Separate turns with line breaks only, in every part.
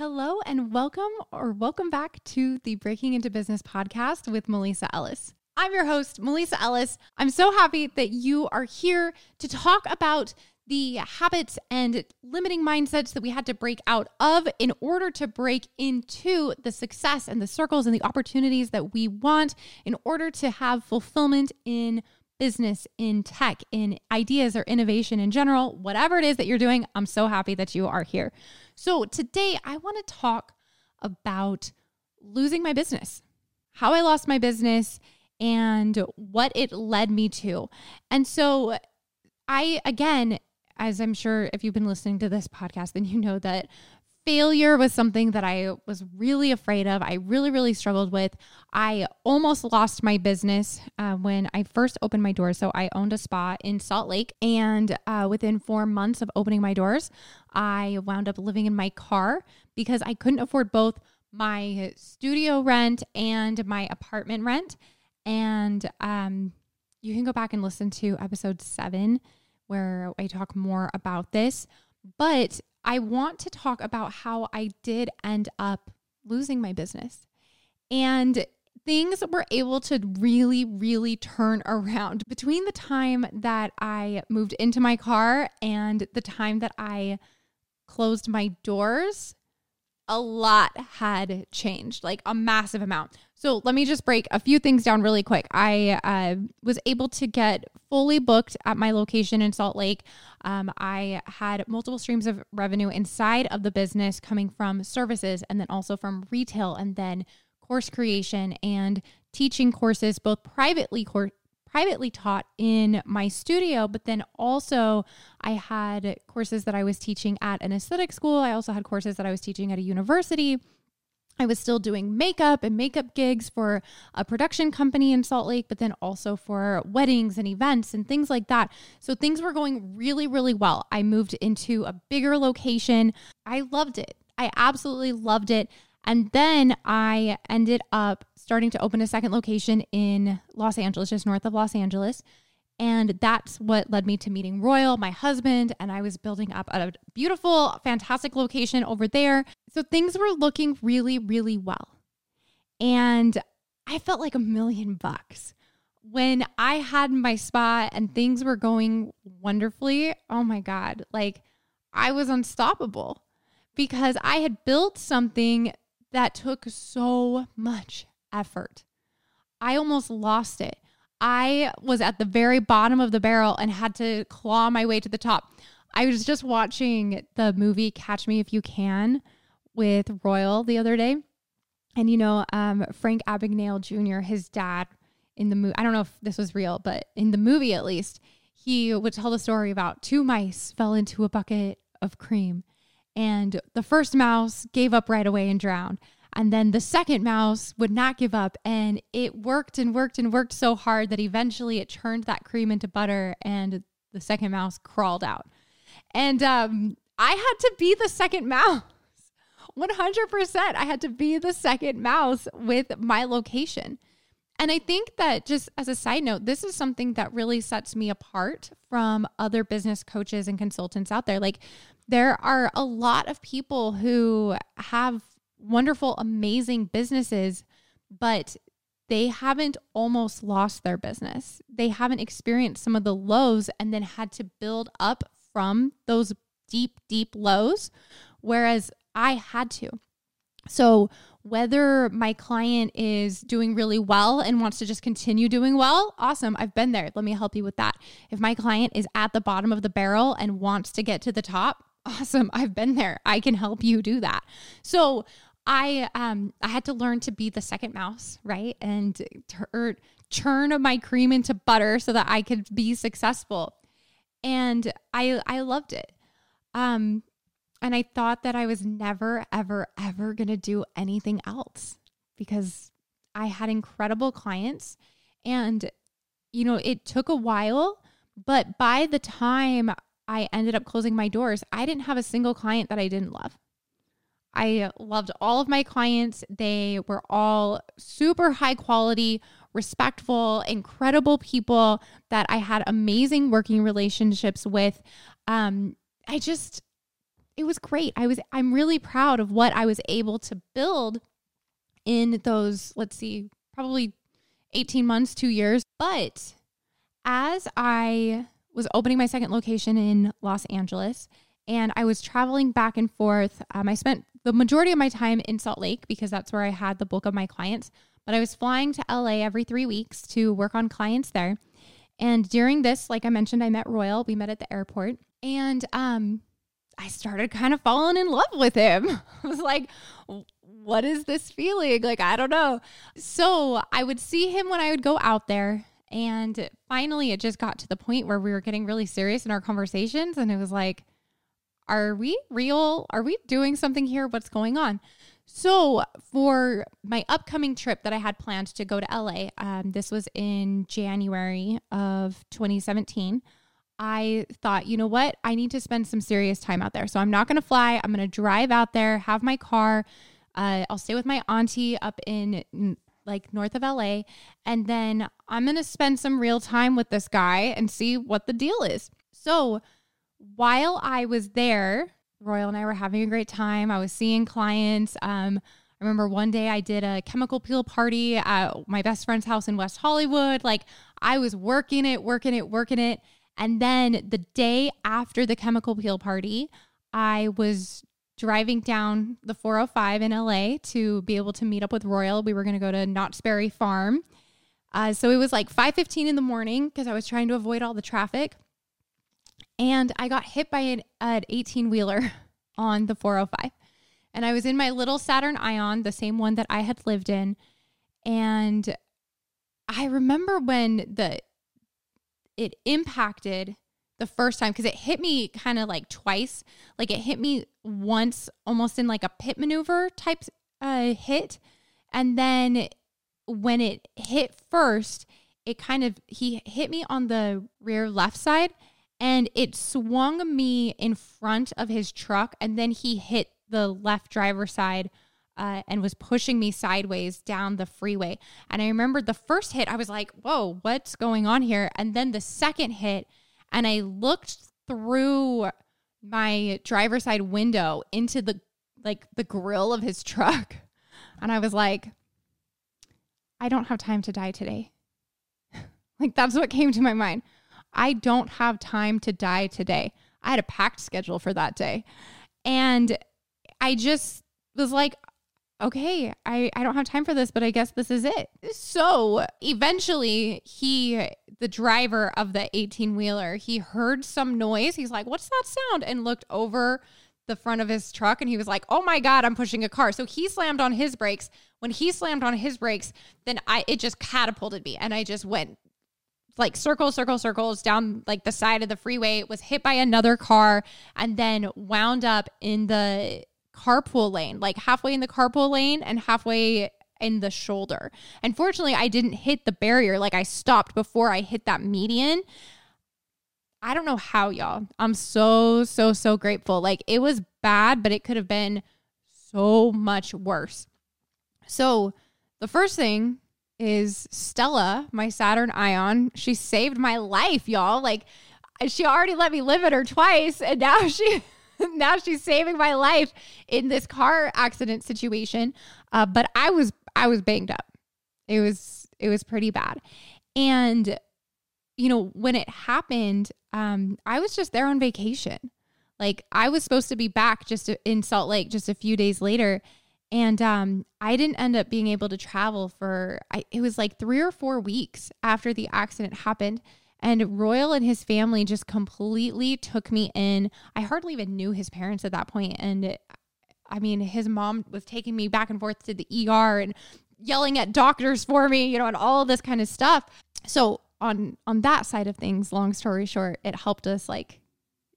Hello and welcome or welcome back to the Breaking into Business podcast with M'Lisa Ellis. I'm your host, M'Lisa Ellis. I'm so happy that you are here to talk about the habits and limiting mindsets that we had to break out of in order to break into the success and the circles and the opportunities that we want in order to have fulfillment in business, in tech, in ideas or innovation in general, whatever it is that you're doing, I'm so happy that you are here. So, today I want to talk about losing my business, how I lost my business, and what it led me to. And so, I, again, as I'm sure if you've been listening to this podcast, then you know that failure was something that I was really afraid of. I really, really struggled with. I almost lost my business uh, when I first opened my doors. So I owned a spa in Salt Lake, and uh, within four months of opening my doors, I wound up living in my car because I couldn't afford both my studio rent and my apartment rent. And um, you can go back and listen to episode seven where I talk more about this. But I want to talk about how I did end up losing my business. And things were able to really, really turn around between the time that I moved into my car and the time that I closed my doors. A lot had changed, like a massive amount. So let me just break a few things down really quick. I uh, was able to get fully booked at my location in Salt Lake. Um, I had multiple streams of revenue inside of the business coming from services and then also from retail and then course creation and teaching courses, both privately privately taught in my studio, but then also I had courses that I was teaching at an aesthetic school. I also had courses that I was teaching at a university. I was still doing makeup and makeup gigs for a production company in Salt Lake, but then also for weddings and events and things like that. So things were going really, really well. I moved into a bigger location. I loved it. I absolutely loved it. And then I ended up starting to open a second location in Los Angeles, just north of Los Angeles. And that's what led me to meeting Royal, my husband, and I was building up a beautiful, fantastic location over there. So things were looking really, really well. And I felt like a million bucks. When I had my spa and things were going wonderfully, oh my God, like I was unstoppable because I had built something that took so much effort. I almost lost it. I was at the very bottom of the barrel and had to claw my way to the top. I was just watching the movie Catch Me If You Can with Royal the other day. And you know, um, Frank Abagnale Jr., his dad in the movie, I don't know if this was real, but in the movie at least, he would tell the story about two mice fell into a bucket of cream. And the first mouse gave up right away and drowned. And then the second mouse would not give up. And it worked and worked and worked so hard that eventually it turned that cream into butter and the second mouse crawled out. And um, I had to be the second mouse. 100%. I had to be the second mouse with my location. And I think that just as a side note, this is something that really sets me apart from other business coaches and consultants out there. Like, there are a lot of people who have wonderful, amazing businesses, but they haven't almost lost their business. They haven't experienced some of the lows and then had to build up from those deep, deep lows, whereas I had to. So, whether my client is doing really well and wants to just continue doing well, awesome. I've been there. Let me help you with that. If my client is at the bottom of the barrel and wants to get to the top, awesome. I've been there. I can help you do that. So, I um I had to learn to be the second mouse, right? And tur- churn my cream into butter so that I could be successful. And I I loved it. Um and I thought that I was never ever ever going to do anything else because I had incredible clients and you know, it took a while, but by the time I ended up closing my doors, I didn't have a single client that I didn't love. I loved all of my clients. They were all super high quality, respectful, incredible people that I had amazing working relationships with. Um, I just, it was great. I was I'm really proud of what I was able to build in those, let's see, probably 18 months, 2 years. But as I was opening my second location in Los Angeles and I was traveling back and forth, um, I spent the majority of my time in Salt Lake because that's where I had the bulk of my clients. But I was flying to LA every three weeks to work on clients there. And during this, like I mentioned, I met Royal. We met at the airport. And um, I started kind of falling in love with him. I was like, what is this feeling? Like, I don't know. So I would see him when I would go out there. And finally, it just got to the point where we were getting really serious in our conversations. And it was like, are we real? Are we doing something here? What's going on? So, for my upcoming trip that I had planned to go to LA, um, this was in January of 2017. I thought, you know what? I need to spend some serious time out there. So I'm not going to fly. I'm going to drive out there, have my car. Uh, I'll stay with my auntie up in like north of LA. And then I'm going to spend some real time with this guy and see what the deal is. So while I was there, Royal and I were having a great time. I was seeing clients. Um, I remember one day I did a chemical peel party at my best friend's house in West Hollywood. Like I was working it, working it, working it. And then the day after the chemical peel party, I was driving down the 405 in LA to be able to meet up with Royal. We were going to go to Knott's Berry Farm. Uh, so it was like 5:15 in the morning because I was trying to avoid all the traffic. And I got hit by an, an 18 wheeler on the 405. And I was in my little Saturn Ion, the same one that I had lived in. And I remember when the it impacted the first time because it hit me kind of like twice. Like it hit me once almost in like a pit maneuver type uh, hit. And then when it hit first, it kind of, he hit me on the rear left side and it swung me in front of his truck. And then he hit the left driver side uh, and was pushing me sideways down the freeway. And I remember the first hit, I was like, whoa, what's going on here? And then the second hit, and I looked through my driver's side window into the like the grill of his truck. And I was like, I don't have time to die today. like that's what came to my mind. I don't have time to die today. I had a packed schedule for that day. And I just was like, okay, I, I don't have time for this, but I guess this is it. So eventually, he, the driver of the 18 wheeler, he heard some noise. He's like, what's that sound? And looked over the front of his truck and he was like, oh my God, I'm pushing a car. So he slammed on his brakes. When he slammed on his brakes, then I, it just catapulted me and I just went like circle, circle, circles down like the side of the freeway, was hit by another car, and then wound up in the carpool lane, like halfway in the carpool lane and halfway in the shoulder. Unfortunately, I didn't hit the barrier. Like I stopped before I hit that median. I don't know how, y'all. I'm so, so, so grateful. Like it was bad, but it could have been so much worse. So the first thing is Stella, my Saturn Ion. She saved my life, y'all. Like she already let me live in her twice, and now she now she's saving my life in this car accident situation. Uh, but I was I was banged up. It was it was pretty bad, and you know when it happened, um, I was just there on vacation. Like I was supposed to be back just in Salt Lake just a few days later, and um, I didn't end up being able to travel for I, it was like three or four weeks after the accident happened. And Royal and his family just completely took me in. I hardly even knew his parents at that point. And I mean, his mom was taking me back and forth to the ER and yelling at doctors for me, you know, and all this kind of stuff. So on on that side of things, long story short, it helped us like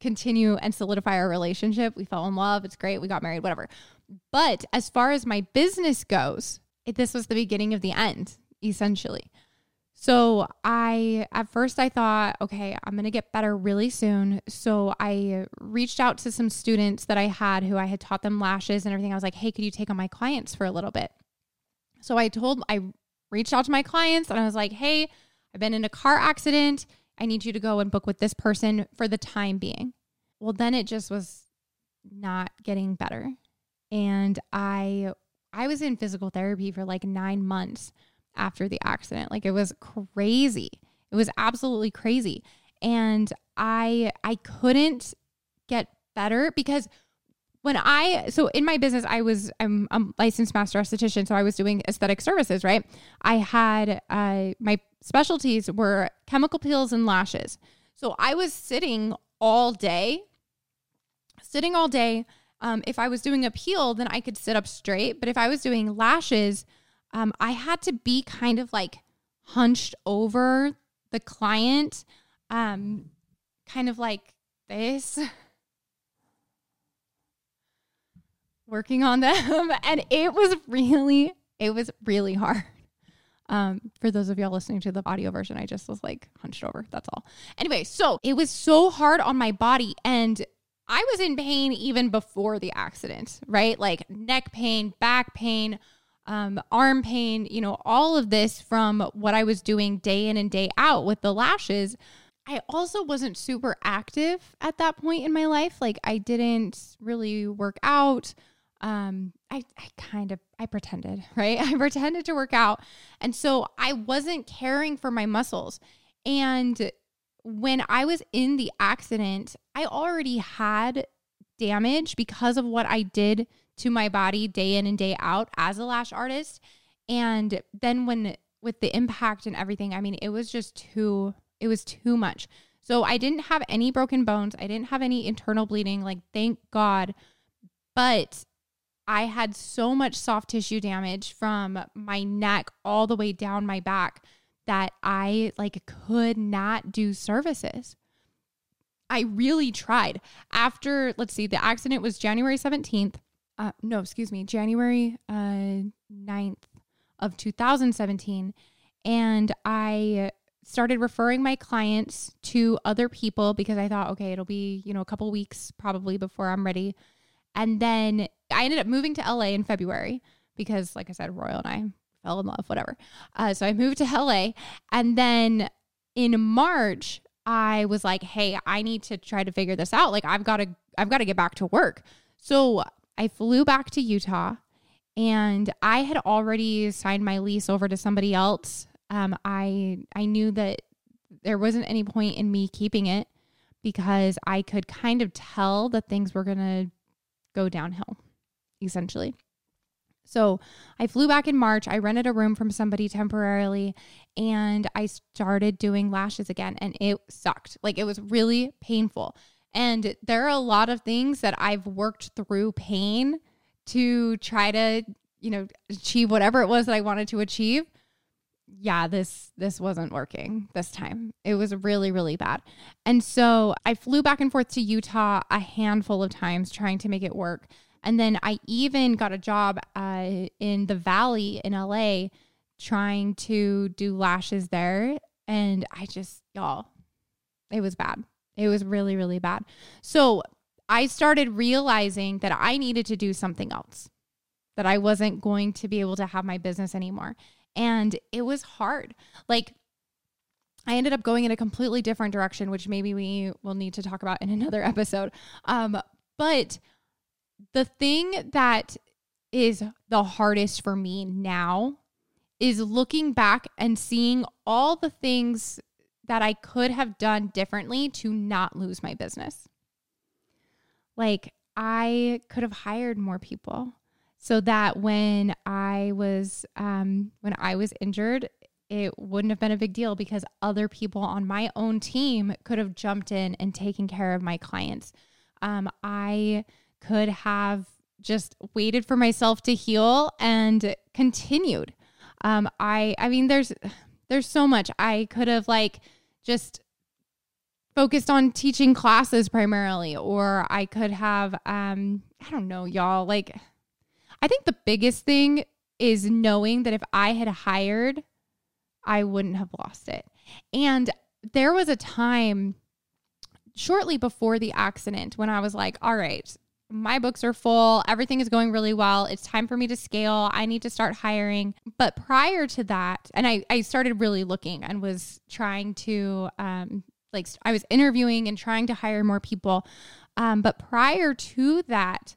continue and solidify our relationship. We fell in love. It's great. We got married, whatever. But as far as my business goes, it, this was the beginning of the end, essentially. So I at first I thought, okay, I'm going to get better really soon. So I reached out to some students that I had who I had taught them lashes and everything. I was like, "Hey, could you take on my clients for a little bit?" So I told I reached out to my clients and I was like, "Hey, I've been in a car accident. I need you to go and book with this person for the time being." Well, then it just was not getting better. And I I was in physical therapy for like 9 months after the accident. Like it was crazy. It was absolutely crazy. And I I couldn't get better because when I so in my business I was I'm a licensed master esthetician so I was doing aesthetic services right I had uh my specialties were chemical peels and lashes so I was sitting all day sitting all day um, if I was doing a peel then I could sit up straight. But if I was doing lashes um, I had to be kind of like hunched over the client um kind of like this working on them. And it was really it was really hard. Um for those of y'all listening to the audio version i just was like hunched over. That's all. Anyway so it was so hard on my body. And i was in pain even before the accident right like neck pain back pain um, arm pain you know all of this from what i was doing day in and day out with the lashes I also wasn't super active at that point in my life. Like I didn't really work out. Um, I, I kind of I pretended, right? I pretended to work out. And so I wasn't caring for my muscles. And when I was in the accident, I already had damage because of what I did to my body day in and day out as a lash artist. And then when with the impact and everything, I mean, it was just too it was too much. So I didn't have any broken bones. I didn't have any internal bleeding. Like, thank God. But I had so much soft tissue damage from my neck all the way down my back that I like could not do services. I really tried. After, let's see, the accident was January 17th. Uh, no, excuse me, January uh, 9th of 2017. And I started referring my clients to other people because I thought, okay, it'll be, you know, a couple weeks probably before I'm ready. And then I ended up moving to LA in February because, like I said, Royal and I fell in love, whatever. Uh, so I moved to LA. And then in March, I was like, hey, I need to try to figure this out. Like, I've got to, I've got to get back to work. So I flew back to Utah and I had already signed my lease over to somebody else um, I I knew that there wasn't any point in me keeping it because I could kind of tell that things were gonna go downhill, essentially. So I flew back in March. I rented a room from somebody temporarily and I started doing lashes again and it sucked. Like it was really painful. And there are a lot of things that I've worked through pain to try to, you know, achieve whatever it was that I wanted to achieve yeah, this this wasn't working this time. It was really really bad. And so I flew back and forth to Utah a handful of times trying to make it work. And then I even got a job uh, in the Valley in LA trying to do lashes there and I just y'all it was bad. It was really really bad. So I started realizing that I needed to do something else. That I wasn't going to be able to have my business anymore. And it was hard. Like, I ended up going in a completely different direction, which maybe we will need to talk about in another episode. Um, but the thing that is the hardest for me now is looking back and seeing all the things that I could have done differently to not lose my business. Like, I could have hired more people so that when I was um, when I was injured, it wouldn't have been a big deal because other people on my own team could have jumped in and taken care of my clients. Um, I could have just waited for myself to heal and continued. Um, I I mean, there's there's so much I could have like just focused on teaching classes primarily, or I could have um, I don't know, y'all like I think the biggest thing is knowing that if I had hired, I wouldn't have lost it. And there was a time shortly before the accident when I was like, all right, my books are full. Everything is going really well. It's time for me to scale. I need to start hiring. But prior to that, and I, I started really looking and was trying to, um, like, I was interviewing and trying to hire more people. Um, but prior to that,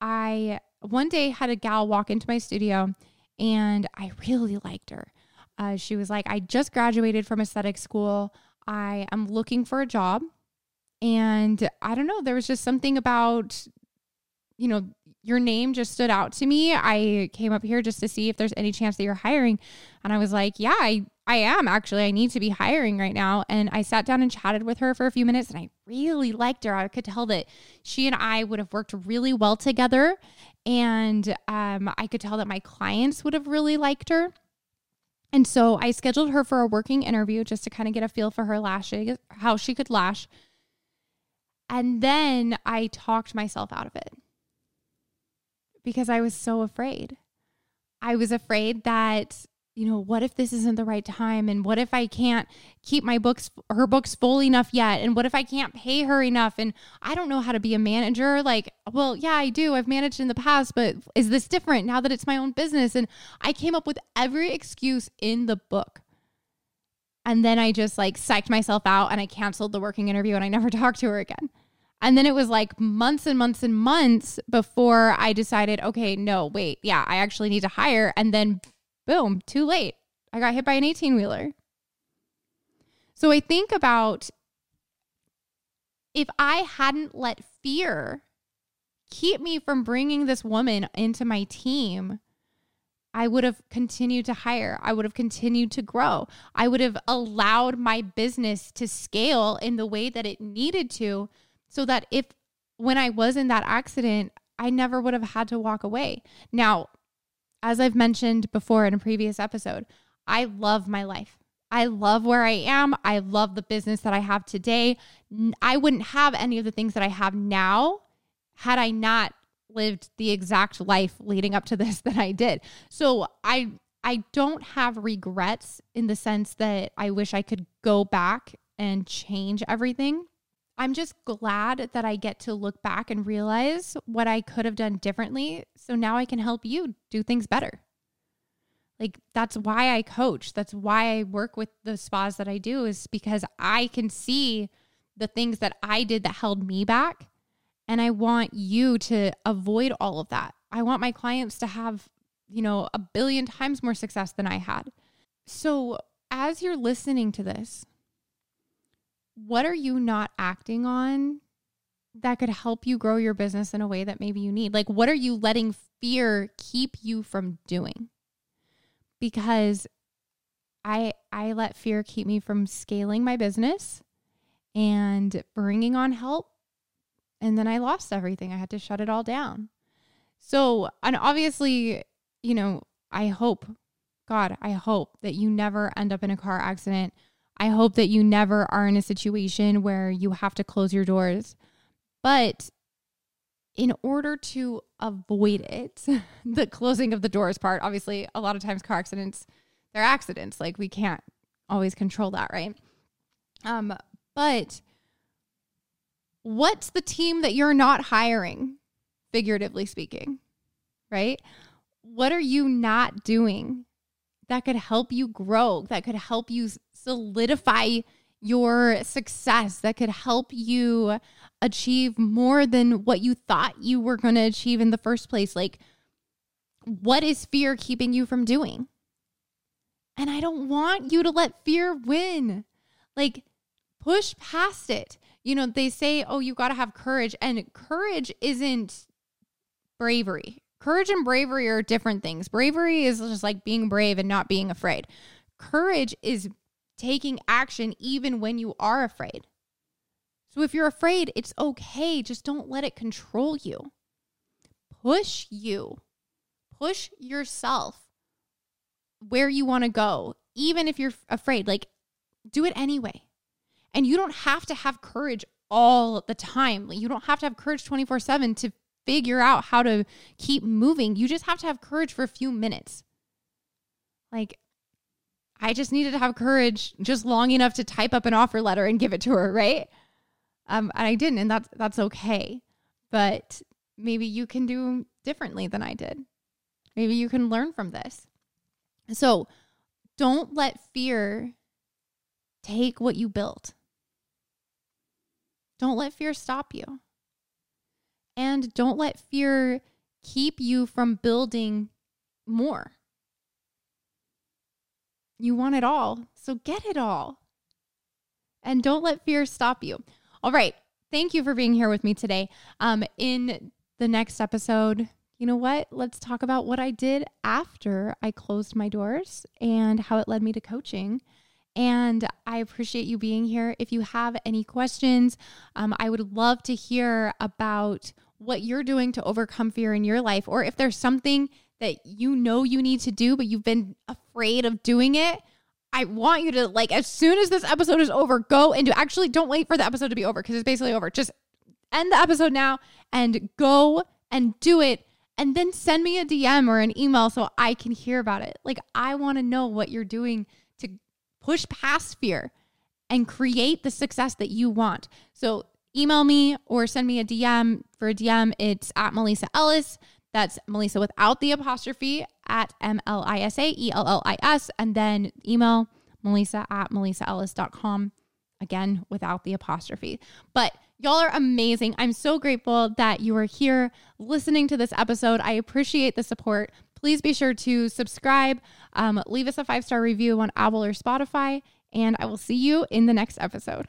I one day had a gal walk into my studio and I really liked her. Uh, she was like, I just graduated from aesthetic school. I am looking for a job. And I don't know, there was just something about, you know, your name just stood out to me. I came up here just to see if there's any chance that you're hiring. And I was like, yeah, I, I am actually. I need to be hiring right now. And I sat down and chatted with her for a few minutes and I really liked her. I could tell that she and I would have worked really well together. And um, I could tell that my clients would have really liked her. And so I scheduled her for a working interview just to kind of get a feel for her lashing, how she could lash. And then I talked myself out of it because I was so afraid. I was afraid that, you know, what if this isn't the right time? And what if I can't keep my books, her books full enough yet? And what if I can't pay her enough? And I don't know how to be a manager. Like, well, yeah, I do. I've managed in the past, but is this different now that it's my own business? And I came up with every excuse in the book. And then I just like psyched myself out and I canceled the working interview and I never talked to her again. And then it was like months and months and months before I decided, okay, no, wait, yeah, I actually need to hire. And then boom, too late. I got hit by an 18 wheeler. So I think about if I hadn't let fear keep me from bringing this woman into my team, I would have continued to hire. I would have continued to grow. I would have allowed my business to scale in the way that it needed to so that if when I was in that accident, I never would have had to walk away. Now, as I've mentioned before in a previous episode, I love my life. I love where I am. I love the business that I have today. I wouldn't have any of the things that I have now had I not lived the exact life leading up to this that I did. So I I don't have regrets in the sense that I wish I could go back and change everything. I'm just glad that I get to look back and realize what I could have done differently. So now I can help you do things better. Like that's why I coach. That's why I work with the spas that I do, is because I can see the things that I did that held me back. And I want you to avoid all of that. I want my clients to have, you know, a billion times more success than I had. So as you're listening to this, what are you not acting on that could help you grow your business in a way that maybe you need? Like, what are you letting fear keep you from doing? Because I I let fear keep me from scaling my business and bringing on help and then I lost everything. I had to shut it all down. So, and obviously, you know, I hope God, I hope that you never end up in a car accident I hope that you never are in a situation where you have to close your doors. But in order to avoid it, the closing of the doors part, obviously, a lot of times car accidents, they're accidents. Like we can't always control that, right? Um, but what's the team that you're not hiring, figuratively speaking, right? What are you not doing that could help you grow, that could help you solidify your success, that could help you achieve more than what you thought you were going to achieve in the first place. Like, what is fear keeping you from doing? And I don't want you to let fear win. Like, push past it. You know, they say, oh, you got to have courage. And courage isn't bravery. Courage and bravery are different things. Bravery is just like being brave and not being afraid. Courage is taking action even when you are afraid. So if you're afraid, it's okay. Just don't let it control you. Push you, push yourself where you want to go, even if you're afraid. Like, do it anyway. And you don't have to have courage all the time. Like, you don't have to have courage 24 7 to figure out how to keep moving. You just have to have courage for a few minutes. Like, I just needed to have courage just long enough to type up an offer letter and give it to her, right? Um, and I didn't, and that's that's okay. But maybe you can do differently than I did. Maybe you can learn from this. So don't let fear take what you built. Don't let fear stop you. And don't let fear keep you from building more. You want it all, so get it all. And don't let fear stop you. All right. Thank you for being here with me today. Um, in the next episode, you know what? Let's talk about what I did after I closed my doors and how it led me to coaching. And I appreciate you being here. If you have any questions, um, I would love to hear about what you're doing to overcome fear in your life, or if there's something that you know you need to do, but you've been afraid of doing it. I want you to, like, as soon as this episode is over, go and do. Actually, don't wait for the episode to be over because it's basically over. Just end the episode now and go and do it. And then send me a DM or an email so I can hear about it. Like, I want to know what you're doing to push past fear and create the success that you want. So, email me or send me a DM. For a DM, it's at M'Lisa Ellis. That's M'Lisa without the apostrophe at M L I S A E L L I S. And then email Melissa at melissaellis.com. Again, without the apostrophe. But y'all are amazing. I'm so grateful that you are here listening to this episode. I appreciate the support. Please be sure to subscribe, um, leave us a five star review on Apple or Spotify, and I will see you in the next episode.